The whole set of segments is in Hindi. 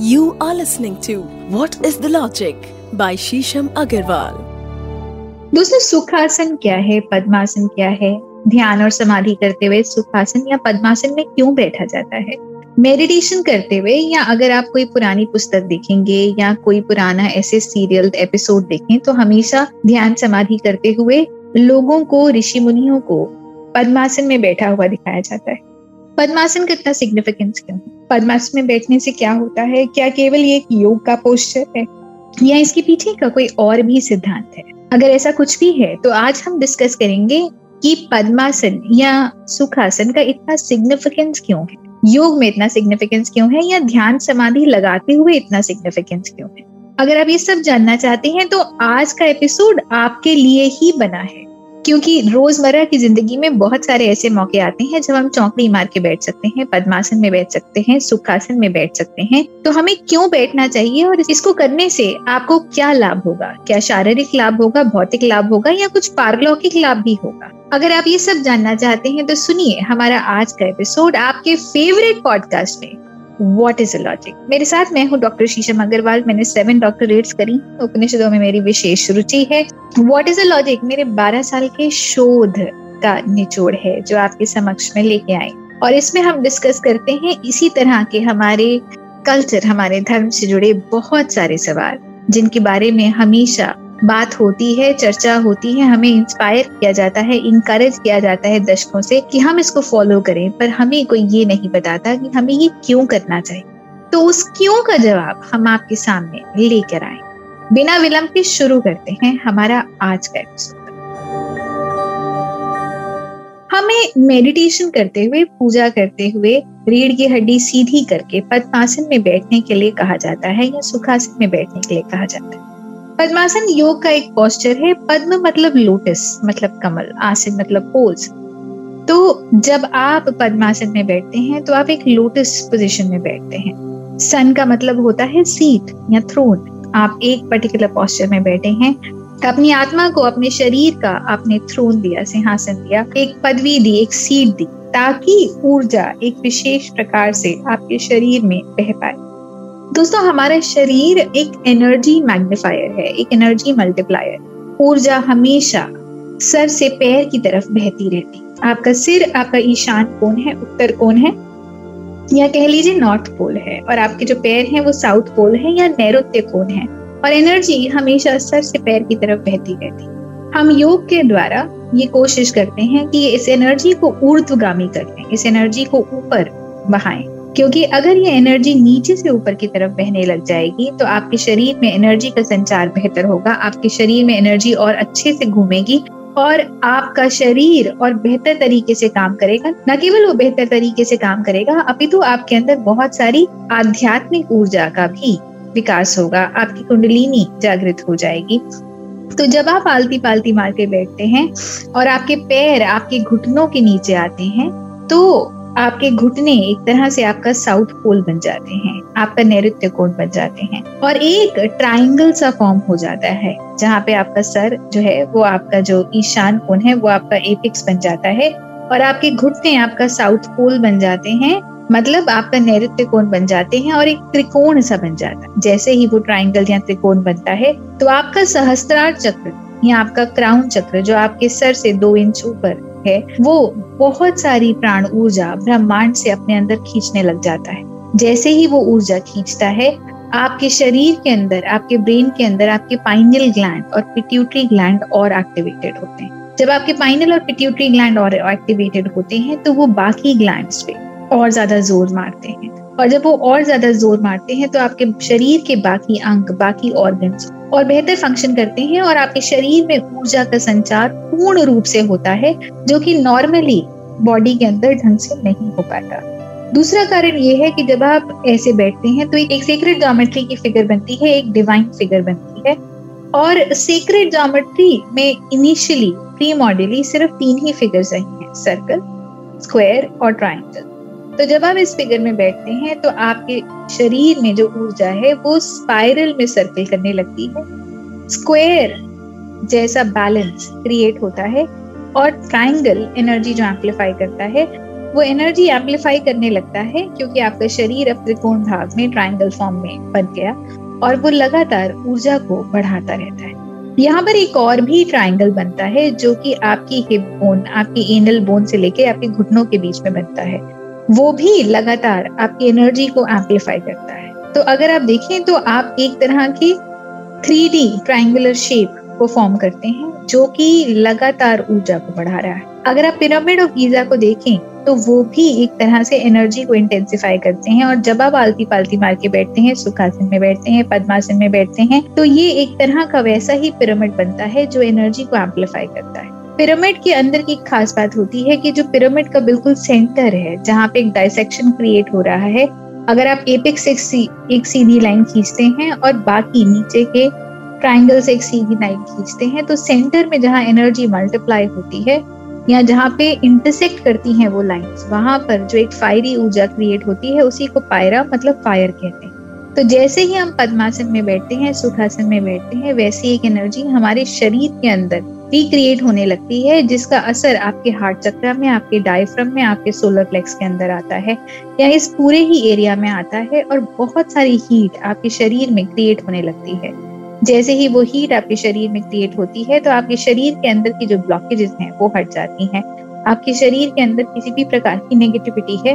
You are listening to What is the Logic by Shisham Agarwal. दोस्तों सुखासन क्या है, पद्मासन क्या है? ध्यान और समाधि करते हुए सुखासन या पद्मासन में क्यों बैठा जाता है? मेडिटेशन करते हुए या अगर आप कोई पुरानी पुस्तक देखेंगे या कोई पुराना ऐसे सीरियल एपिसोड देखें तो हमेशा ध्यान समाधि करते हुए लोगों को, ऋषि मुनियों को पद्मासन में बैठा हुआ दिखाया जाता है। पद्मासन का इतना सिग्निफिकेंस क्यों पद्मासन में बैठने से क्या होता है? क्या केवल ये एक योग का पोस्टर है? या इसके पीछे का कोई और भी सिद्धांत है? अगर ऐसा कुछ भी है तो आज हम डिस्कस करेंगे कि पद्मासन या सुखासन का इतना सिग्निफिकेंस क्यों है? योग में इतना सिग्निफिकेंस क्यों है? या ध्यान समाधि लगाते हुए इतना सिग्निफिकेंस क्यों है? अगर आप ये सब जानना चाहते हैं तो आज का एपिसोड आपके लिए ही बना है। क्योंकि रोज़मर्रा की ज़िंदगी में बहुत सारे ऐसे मौके आते हैं जब हम चौकड़ी मार के बैठ सकते हैं, पद्मासन में बैठ सकते हैं, सुखासन में बैठ सकते हैं। तो हमें क्यों बैठना चाहिए और इसको करने से आपको क्या लाभ होगा? क्या शारीरिक लाभ होगा, भौतिक लाभ होगा या कुछ पारलौकिक लाभ भी होगा? अगर आप ये सब जानना चाहते हैं तो सुनिए हमारा आज का एपिसोड आपके फेवरेट पॉडकास्ट में। वॉट इज़ अ लॉजिक मेरे साथ मैं हूँ डॉक्टर शीशम अग्रवाल। मैंने सेवन डॉक्टरेट्स करी। उपनिषदों में मेरी विशेष रुचि है। वॉट इज़ अ लॉजिक मेरे बारह साल के शोध का निचोड़ है, जो आपके समक्ष में लेके आए और इसमें हम डिस्कस करते हैं इसी तरह के हमारे कल्चर हमारे धर्म से जुड़े बहुत सारे सवाल, जिनके बारे में हमेशा बात होती है, चर्चा होती है, हमें इंस्पायर किया जाता है इनकरेज किया जाता है दशकों से कि हम इसको फॉलो करें, पर हमें कोई ये नहीं बताता कि हमें ये क्यों करना चाहिए। तो उस क्यों का जवाब हम आपके सामने लेकर आए। बिना विलंब के शुरू करते हैं हमारा आज का एपिसोड हमें मेडिटेशन करते हुए, पूजा करते हुए, रीढ़ की हड्डी सीधी करके पद्मासन में बैठने के लिए कहा जाता है या सुखासन में बैठने के लिए कहा जाता है। पद्मासन योग का एक पोस्टर है, पद्म मतलब लोटस मतलब कमल आसन मतलब पोज तो जब आप पद्मासन में बैठते हैं तो आप एक लोटस पोजीशन में बैठते हैं. सन का मतलब होता है सीट या थ्रोन आप एक पर्टिकुलर पोस्टर में बैठे हैं अपनी आत्मा को, अपने शरीर का, आपने थ्रोन दिया, सिंहासन दिया, एक पदवी दी, एक सीट दी, ताकि ऊर्जा एक विशेष प्रकार से आपके शरीर में बह पाए. दोस्तों, हमारा शरीर एक एनर्जी मैग्नीफायर है, एक एनर्जी मल्टीप्लायर ऊर्जा हमेशा सर से पैर की तरफ़ बहती रहती। आपका सिर, आपका ईशान कोण है, उत्तर कोण है, या कह लीजिए नॉर्थ पोल है, और आपके जो पैर हैं वो साउथ पोल है या नैरुत्य कोण है, और एनर्जी हमेशा सर से पैर की तरफ़ बहती रहती। हम योग के द्वारा ये कोशिश करते हैं कि इस एनर्जी को ऊर्ध्वगामी कर इस एनर्जी को ऊपर बहाएँ। क्योंकि अगर ये एनर्जी नीचे से ऊपर की तरफ़ बहने लग जाएगी तो आपके शरीर में एनर्जी का संचार बेहतर होगा, आपके शरीर में एनर्जी और अच्छे से घूमेगी और आपका शरीर और बेहतर तरीके से काम करेगा। न केवल वो बेहतर तरीके से काम करेगा, अपितु आपके अंदर बहुत सारी आध्यात्मिक ऊर्जा का भी विकास होगा, आपकी कुंडलिनी जागृत हो जाएगी। तो जब आप आलती पालती मार के बैठते हैं और आपके पैर आपके घुटनों के नीचे आते हैं तो आपके घुटने एक तरह से आपका साउथ पोल बन जाते हैं, आपका नैऋत्य कोण बन जाते हैं और एक ट्राइंगल सा फॉर्म हो जाता है, जहाँ पे आपका सर जो है, वो आपका जो ईशान कोण है, वो आपका एपिक्स बन जाता है और आपके घुटने आपका साउथ पोल बन जाते हैं मतलब आपका नैऋत्य कोण बन जाते हैं और एक त्रिकोण सा बन जाता है। जैसे ही वो ट्राइंगल या त्रिकोण बनता है तो आपका सहस्त्रार चक्र या आपका क्राउन चक्र जो आपके सर से दो इंच ऊपर है, वो बहुत सारी प्राण ऊर्जा ब्रह्मांड से अपने अंदर खींचने लग जाता है। जैसे ही वो ऊर्जा खींचता है, आपके शरीर के अंदर, आपके ब्रेन के अंदर आपके पाइनल ग्लैंड और पिट्यूटरी ग्लैंड और एक्टिवेटेड होते हैं। जब आपके पाइनल और पिट्यूटरी ग्लैंड और एक्टिवेटेड होते हैं तो वो बाकी ग्लैंड पे और ज़्यादा ज़ोर मारते हैं। और जब वो और ज़्यादा ज़ोर मारते हैं तो आपके शरीर के बाकी अंग, बाकी ऑर्गन्स और बेहतर फ़ंक्शन करते हैं और आपके शरीर में ऊर्जा का संचार पूर्ण रूप से होता है, जो कि नॉर्मली बॉडी के अंदर ढंग से नहीं हो पाता। दूसरा कारण ये है कि जब आप ऐसे बैठते हैं तो एक सीक्रेट जोमेट्री की फिगर बनती है, एक डिवाइन फिगर बनती है। और सीक्रेट जोमेट्री में इनिशियली प्री मॉडली सिर्फ़ तीन ही फिगर सही हैं सर्कल स्क्वायर और ट्राइंगल तो जब आप इस फिगर में बैठते हैं तो आपके शरीर में जो ऊर्जा है, वो स्पाइरल में सर्कल करने लगती है। स्क्वायर जैसा बैलेंस क्रिएट होता है और ट्राइंगल एनर्जी जो एम्पलीफाई करता है, वो एनर्जी एम्पलीफाई करने लगता है क्योंकि आपका शरीर अब त्रिकोण भाग में ट्राइंगल फॉर्म में बन गया और वो लगातार ऊर्जा को बढ़ाता रहता है। यहाँ पर एक और भी ट्राइंगल बनता है जो कि आपकी हिप बोन आपकी एनल बोन से लेके आपके घुटनों के बीच में बनता है। वो भी लगातार आपकी एनर्जी को एम्पलीफाई करता है। तो अगर आप देखें तो आप एक तरह की थ्री डी ट्राइंगुलर शेप को फॉर्म करते हैं, जो कि लगातार ऊर्जा को बढ़ा रहा है। अगर आप पिरामिड ऑफ़ गीजा को देखें तो वो भी एक तरह से एनर्जी को इंटेंसिफाई करते हैं और जब आप आलती पालती मार के बैठते हैं, सुखासन में बैठते हैं, पद्मासन में बैठते हैं तो ये एक तरह का वैसा ही पिरामिड बनता है, जो एनर्जी को एम्पलीफाई करता है। पिरामिड के अंदर की खास बात होती है कि जो पिरामिड का बिल्कुल सेंटर है जहाँ पे एक डायसेक्शन क्रिएट हो रहा है अगर आप एपिक्स एक, सी, एक सीधी लाइन खींचते हैं और बाकी नीचे के ट्राइंगल से एक सीधी लाइन खींचते हैं तो सेंटर में जहाँ एनर्जी मल्टीप्लाई होती है या जहाँ पे इंटरसेक्ट करती हैं वो लाइंस वहाँ पर जो एक फायरी ऊर्जा क्रिएट होती है उसी को पायरा मतलब फायर कहते हैं। तो जैसे ही हम पद्मासन में बैठते हैं सुखासन में बैठते हैं वैसी एक एनर्जी हमारे शरीर के अंदर रिक्रिएट होने लगती है, जिसका असर आपके हार्ट चक्र में, आपके डायफ्रम में, आपके सोलर फ्लेक्स के अंदर आता है, या इस पूरे ही एरिया में आता है और बहुत सारी हीट आपके शरीर में क्रिएट होने लगती है। जैसे ही वो हीट आपके शरीर में क्रिएट होती है तो आपके शरीर के अंदर की जो ब्लॉकेजेस हैं, वो हट जाती हैं। आपके शरीर के अंदर किसी भी प्रकार की नेगेटिविटी है,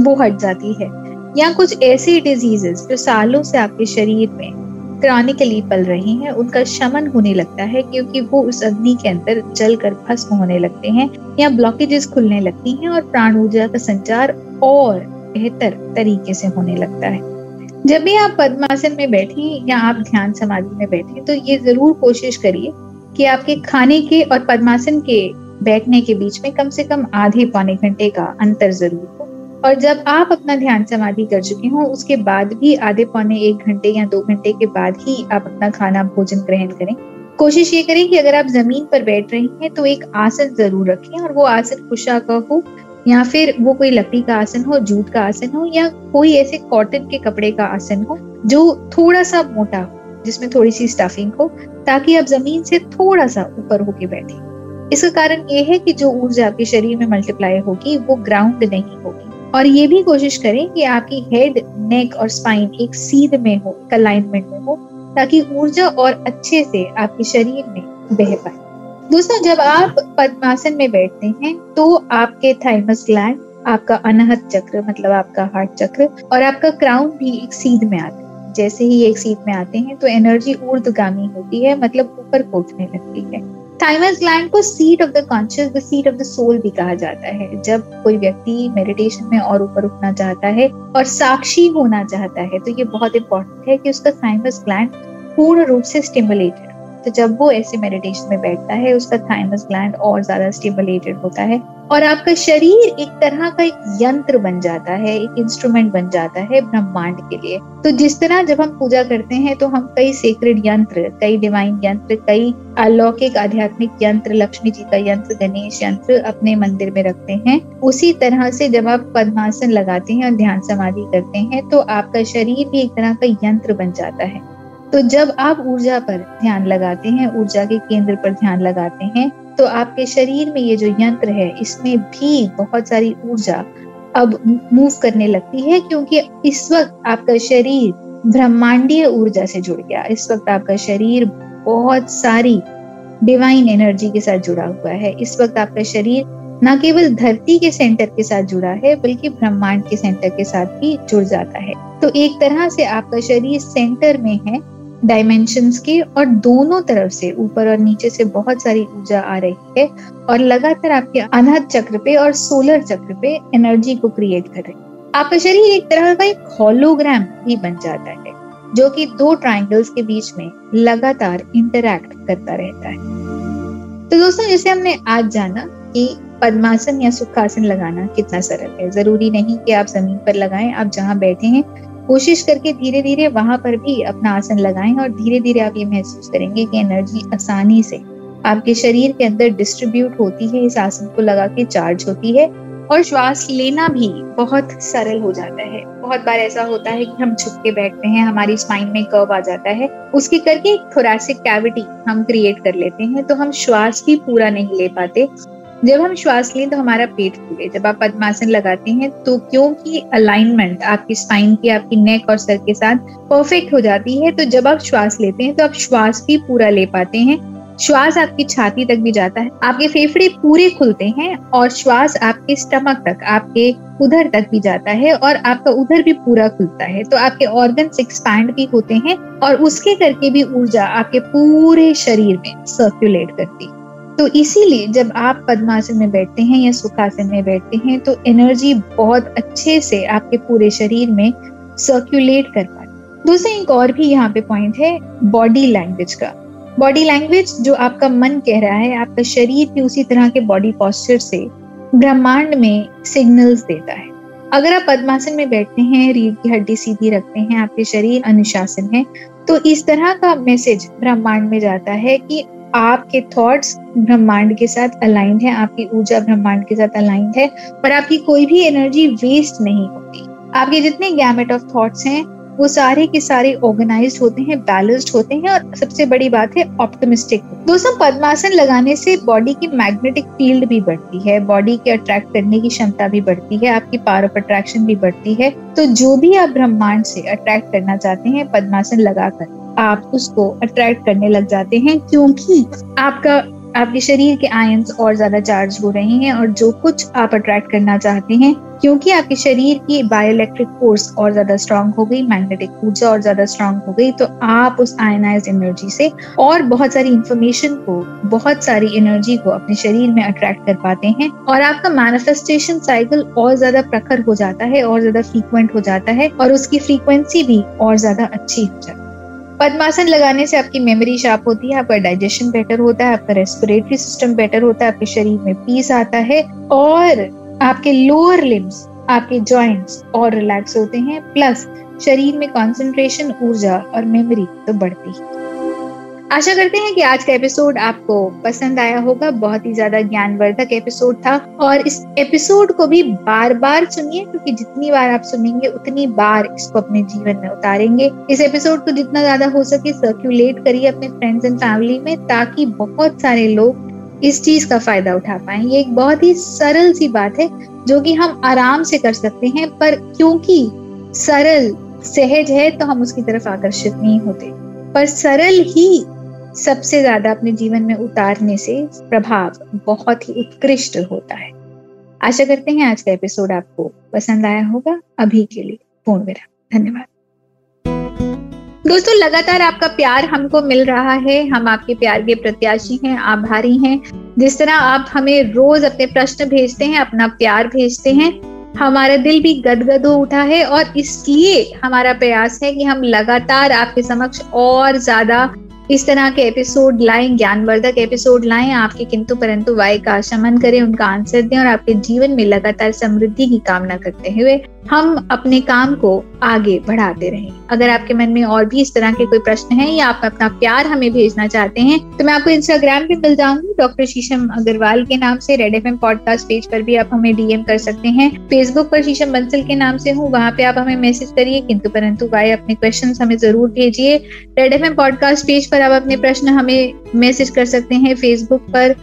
वो हट जाती है। या कुछ ऐसी डिजीजेस जो सालों से आपके शरीर में क्रॉनिकली पल रही हैं, उनका शमन होने लगता है क्योंकि वो उस अग्नि के अंदर जलकर भस्म होने लगते हैं, या ब्लॉकेजेस खुलने लगती हैं और प्राण ऊर्जा का संचार और बेहतर तरीके से होने लगता है। जब भी आप पद्मासन में बैठे या आप ध्यान समाधि में बैठे तो ये ज़रूर कोशिश करिए कि आपके खाने के और पद्मासन के बैठने के बीच में कम से कम आधे पौने घंटे का अंतर ज़रूर और जब आप अपना ध्यान समाधि कर चुके हो, उसके बाद भी आधे पौने एक घंटे या दो घंटे के बाद ही आप अपना खाना भोजन ग्रहण करें। कोशिश ये करें कि अगर आप ज़मीन पर बैठ रहे हैं तो एक आसन ज़रूर रखें और वो आसन कुशा का हो या फिर वो कोई लकड़ी का आसन हो, जूट का आसन हो या कोई ऐसे कॉटन के कपड़े का आसन हो, जो थोड़ा सा मोटा हो, जिसमें थोड़ी सी स्टफिंग हो, ताकि आप ज़मीन से थोड़ा सा ऊपर होके बैठे। इसका कारण ये है कि जो ऊर्जा आपके शरीर में मल्टीप्लाई होगी, वो ग्राउंड नहीं होगी। और ये भी कोशिश करें कि आपकी हेड नेक और स्पाइन एक सीध में हो, एक अलाइनमेंट में हो, ताकि ऊर्जा और अच्छे से आपके शरीर में बह पाए। दोस्तों जब आप पद्मासन में बैठते हैं तो आपके थाइमस ग्लैंड आपका अनहत चक्र मतलब आपका हार्ट चक्र और आपका क्राउन भी एक सीध में आते हैं। जैसे ही एक सीध में आते हैं तो एनर्जी ऊर्धगामी होती है मतलब ऊपर कोटने लगती है। थाइमस ग्लैंड को seat of the conscious the seat of the soul भी कहा जाता है। जब कोई व्यक्ति मेडिटेशन में और ऊपर उठना चाहता है और साक्षी होना चाहता है तो ये बहुत इंपॉर्टेंट है कि उसका थाइमस ग्लैंड पूर्ण रूप से स्टिमुलेटेड तो जब वो ऐसे मेडिटेशन में बैठता है, उसका थाइमस ग्लैंड और ज़्यादा स्टिमुलेटेड होता है और आपका शरीर एक तरह का एक यंत्र बन जाता है, एक इंस्ट्रूमेंट बन जाता है ब्रह्मांड के लिए। तो जिस तरह जब हम पूजा करते हैं तो हम कई सेक्रेड यंत्र, कई डिवाइन यंत्र, कई अलौकिक आध्यात्मिक यंत्र, लक्ष्मी जी का यंत्र, गणेश यंत्र अपने मंदिर में रखते हैं। उसी तरह से जब आप पद्मासन लगाते हैं और ध्यान समाधि करते हैं तो आपका शरीर भी एक तरह का यंत्र बन जाता है। तो जब आप ऊर्जा पर ध्यान लगाते हैं, ऊर्जा के केंद्र पर ध्यान लगाते हैं तो आपके शरीर में ये जो यंत्र है, इसमें भी बहुत सारी ऊर्जा अब मूव करने लगती है क्योंकि इस वक्त आपका शरीर ब्रह्मांडीय ऊर्जा से जुड़ गया। इस वक्त आपका शरीर बहुत सारी डिवाइन एनर्जी के साथ जुड़ा हुआ है। इस वक्त आपका शरीर न केवल धरती के सेंटर के साथ जुड़ा है, बल्कि ब्रह्मांड के सेंटर के साथ भी जुड़ जाता है। तो एक तरह से आपका शरीर सेंटर में है डायमेंशंस के और दोनों तरफ़ से, ऊपर और नीचे से बहुत सारी ऊर्जा आ रही है और लगातार आपके अनहद चक्र पे और सोलर चक्र पे एनर्जी को क्रिएट कर रही है। आपका शरीर एक तरह का एक हॉलोग्राम भी बन जाता है, जो कि दो ट्राइंगल्स के बीच में लगातार इंटरैक्ट करता रहता है। तो दोस्तों, जैसे हमने आज जाना कि पद्मासन या सुखासन लगाना कितना सरल है। ज़रूरी नहीं कि आप ज़मीन पर लगाएँ, आप जहाँ बैठे हैं कोशिश करके धीरे धीरे वहाँ पर भी अपना आसन लगाएँ और धीरे धीरे आप ये महसूस करेंगे कि एनर्जी आसानी से आपके शरीर के अंदर डिस्ट्रीब्यूट होती है, इस आसन को लगा के चार्ज होती है और श्वास लेना भी बहुत सरल हो जाता है। बहुत बार ऐसा होता है कि हम झुक के बैठते हैं, हमारी स्पाइन में कर्व आ जाता है, उसके करके थोरासिक कैविटी हम क्रिएट कर लेते हैं तो हम श्वास भी पूरा नहीं ले पाते। जब हम श्वास लें तो हमारा पेट फूले। जब आप पद्मासन लगाते हैं तो क्योंकि अलाइनमेंट आपकी स्पाइन की, आपकी नेक और सर के साथ परफेक्ट हो जाती है तो जब आप श्वास लेते हैं तो आप श्वास भी पूरा ले पाते हैं। श्वास आपकी छाती तक भी जाता है। आपके फेफड़े पूरे खुलते हैं और श्वास आपके स्टमक तक, आपके उधर तक भी जाता है और आपका उधर भी पूरा खुलता है। तो आपके ऑर्गन एक्सपैंड भी होते हैं और उसके करके भी ऊर्जा आपके पूरे शरीर में सर्कुलेट करती तो इसीलिए जब आप पद्मासन में बैठते हैं या सुखासन में बैठते हैं तो एनर्जी बहुत अच्छे से आपके पूरे शरीर में सर्कुलेट कर पाती दूसरा एक और भी यहाँ पे पॉइंट है बॉडी लैंग्वेज का। बॉडी लैंग्वेज जो आपका मन कह रहा है, आपका शरीर भी उसी तरह के बॉडी पॉस्चर से, ब्रह्मांड में सिग्नल्स देता है। अगर आप पद्मासन में बैठते हैं, रीढ़ की हड्डी सीधी रखते हैं, आपके शरीर अनुशासन है तो इस तरह का मैसेज ब्रह्मांड में जाता है कि आपके थॉट्स ब्रह्मांड के साथ अलाइंड है, आपकी ऊर्जा ब्रह्मांड के साथ अलाइंड है, पर आपकी कोई भी एनर्जी वेस्ट नहीं होती। आपके जितने गैमेट ऑफ़ थॉट्स हैं, वो सारे के सारे ऑर्गेनाइज होते हैं बैलेंस्ड होते हैं, और सबसे बड़ी बात है ऑप्टोमिस्टिक दोस्तों, पद्मासन लगाने से बॉडी की मैग्नेटिक फ़ील्ड भी बढ़ती है बॉडी के अट्रैक्ट करने की क्षमता भी बढ़ती है, आपकी पावर ऑफ़ अट्रैक्शन भी बढ़ती है। तो जो भी आप ब्रह्मांड से अट्रैक्ट करना चाहते हैं, पद्मासन लगाकर आप उसको अट्रैक्ट करने लग जाते हैं क्योंकि आपका, आपके शरीर के आयंस और ज़्यादा चार्ज हो रहे हैं और जो कुछ आप अट्रैक्ट करना चाहते हैं, क्योंकि आपके शरीर की बायोइलेक्ट्रिक फोर्स और ज़्यादा स्ट्रांग हो गई मैग्नेटिक ऊर्जा और ज़्यादा स्ट्रांग हो गई तो आप उस आयनाइज एनर्जी से और बहुत सारी इंफॉर्मेशन को, बहुत सारी एनर्जी को अपने शरीर में अट्रैक्ट कर पाते हैं और आपका मैनिफेस्टेशन साइकिल और ज़्यादा प्रखर हो जाता है और ज़्यादा फ्रीक्वेंट हो जाता है और उसकी फ्रीक्वेंसी भी और ज़्यादा अच्छी हो जाती है। पद्मासन लगाने से आपकी मेमोरी शार्प होती है, आपका डाइजेशन बेटर होता है, आपका रेस्पिरेटरी सिस्टम बेटर होता है, आपके शरीर में पीस आता है और आपके लोअर लिम्स आपके जॉइंट्स और रिलैक्स होते हैं। प्लस शरीर में कंसंट्रेशन ऊर्जा और मेमोरी तो बढ़ती है। आशा करते हैं कि आज का एपिसोड आपको पसंद आया होगा। बहुत ही ज़्यादा ज्ञानवर्धक एपिसोड था। और इस एपिसोड को भी बार बार सुनिए, क्योंकि जितनी बार आप सुनेंगे, उतनी बार इसको अपने जीवन में उतारेंगे। इस एपिसोड को जितना ज़्यादा हो सके सर्क्यूलेट करिए अपने फ्रेंड्स एंड फैमिली में, ताकि बहुत सारे लोग इस चीज़ का फ़ायदा उठा पाए। ये एक बहुत ही सरल सी बात है, जो कि हम आराम से कर सकते हैं, पर क्योंकि सरल, सहज है तो हम उसकी तरफ़ आकर्षित नहीं होते। पर सरल ही सबसे ज़्यादा अपने जीवन में उतारने से प्रभाव बहुत ही उत्कृष्ट होता है। आशा करते हैं आज का एपिसोड आपको पसंद आया होगा। अभी के लिए पूर्ण विराम। धन्यवाद। दोस्तों, लगातार आपका प्यार हमको मिल रहा है। हम आपके प्यार के प्रत्याशी हैं, आभारी हैं। जिस तरह आप हमें रोज अपने प्रश्न भेजते हैं, अपना प्यार भेजते हैं, हमारा दिल भी गदगद हो उठा है और इसलिए हमारा प्रयास है कि हम लगातार आपके समक्ष और ज़्यादा इस तरह के एपिसोड लाएँ, ज्ञानवर्धक एपिसोड लाएँ, आपके किंतु परंतु वाय का शमन करें, उनका आंसर दें और आपके जीवन में लगातार समृद्धि की कामना करते हुए हम अपने काम को आगे बढ़ाते रहें। अगर आपके मन में और भी इस तरह के कोई प्रश्न है या आप अपना प्यार हमें भेजना चाहते हैं तो मैं आपको इंस्टाग्राम पे मिल जाऊँगी डॉक्टर शीशम अग्रवाल के नाम से red F M podcast page पर भी आप हमें डीएम कर सकते हैं। फेसबुक पर शीशम बंसल के नाम से हूँ, वहाँ पे आप हमें मैसेज करिए, किंतु परंतु वाय अपने क्वेश्चन हमें ज़रूर भेजिए। रेड एफ़ पॉडकास्ट पेज पर आप अपने प्रश्न हमें मैसेज कर सकते हैं फेसबुक पर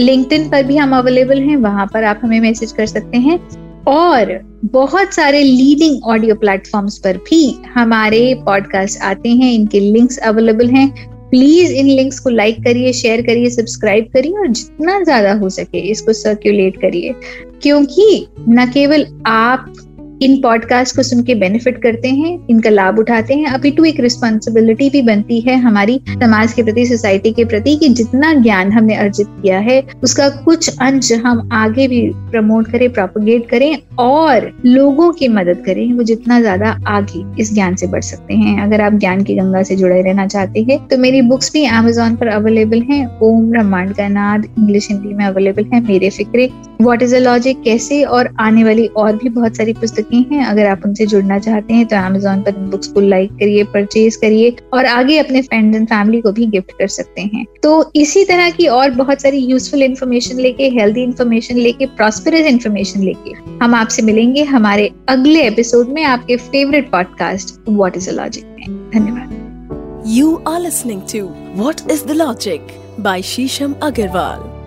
लिंक्डइन पर भी हम अवेलेबल हैं, वहाँ पर आप हमें मैसेज कर सकते हैं। और बहुत सारे लीडिंग ऑडियो प्लेटफॉर्म्स पर भी हमारे पॉडकास्ट आते हैं। इनके लिंक्स अवेलेबल हैं। प्लीज़ इन लिंक्स को लाइक करिए शेयर करिए सब्सक्राइब करिए और जितना ज़्यादा हो सके इसको सर्कुलेट करिए। क्योंकि न केवल आप इन पॉडकास्ट को सुन के बेनिफिट करते हैं, इनका लाभ उठाते हैं, अभी टू एक रिस्पॉन्सिबिलिटी भी बनती है हमारी समाज के प्रति सोसाइटी के प्रति कि जितना ज्ञान हमने अर्जित किया है, उसका कुछ अंश हम आगे भी प्रमोट करें प्रोपोगेट करें और लोगों की मदद करें, वो जितना ज़्यादा आगे इस ज्ञान से बढ़ सकते हैं। अगर आप ज्ञान की गंगा से जुड़े रहना चाहते हैं तो मेरी बुक्स भी अमेजोन पर अवेलेबल है। ओम ब्रह्मांड का नाद इंग्लिश हिंदी में अवेलेबल है, मेरे फिक्रे। वॉट इज़ अ लॉजिक कैसे? और आने वाली और भी बहुत सारी पुस्तक पुस्तकें हैं। अगर आप उनसे जुड़ना चाहते हैं तो अमेजोन पर बुक्स को लाइक करिए परचेज करिए और आगे अपने फ्रेंड्स एंड फैमिली को भी गिफ्ट कर सकते हैं। तो इसी तरह की और बहुत सारी यूजफुल इन्फॉर्मेशन लेके हेल्दी इन्फॉर्मेशन लेके प्रॉस्परस इन्फॉर्मेशन लेके हम आपसे मिलेंगे हमारे अगले एपिसोड में आपके favourite podcast what is a logic में। धन्यवाद। You are listening to What is the Logic by Shisham Agarwal.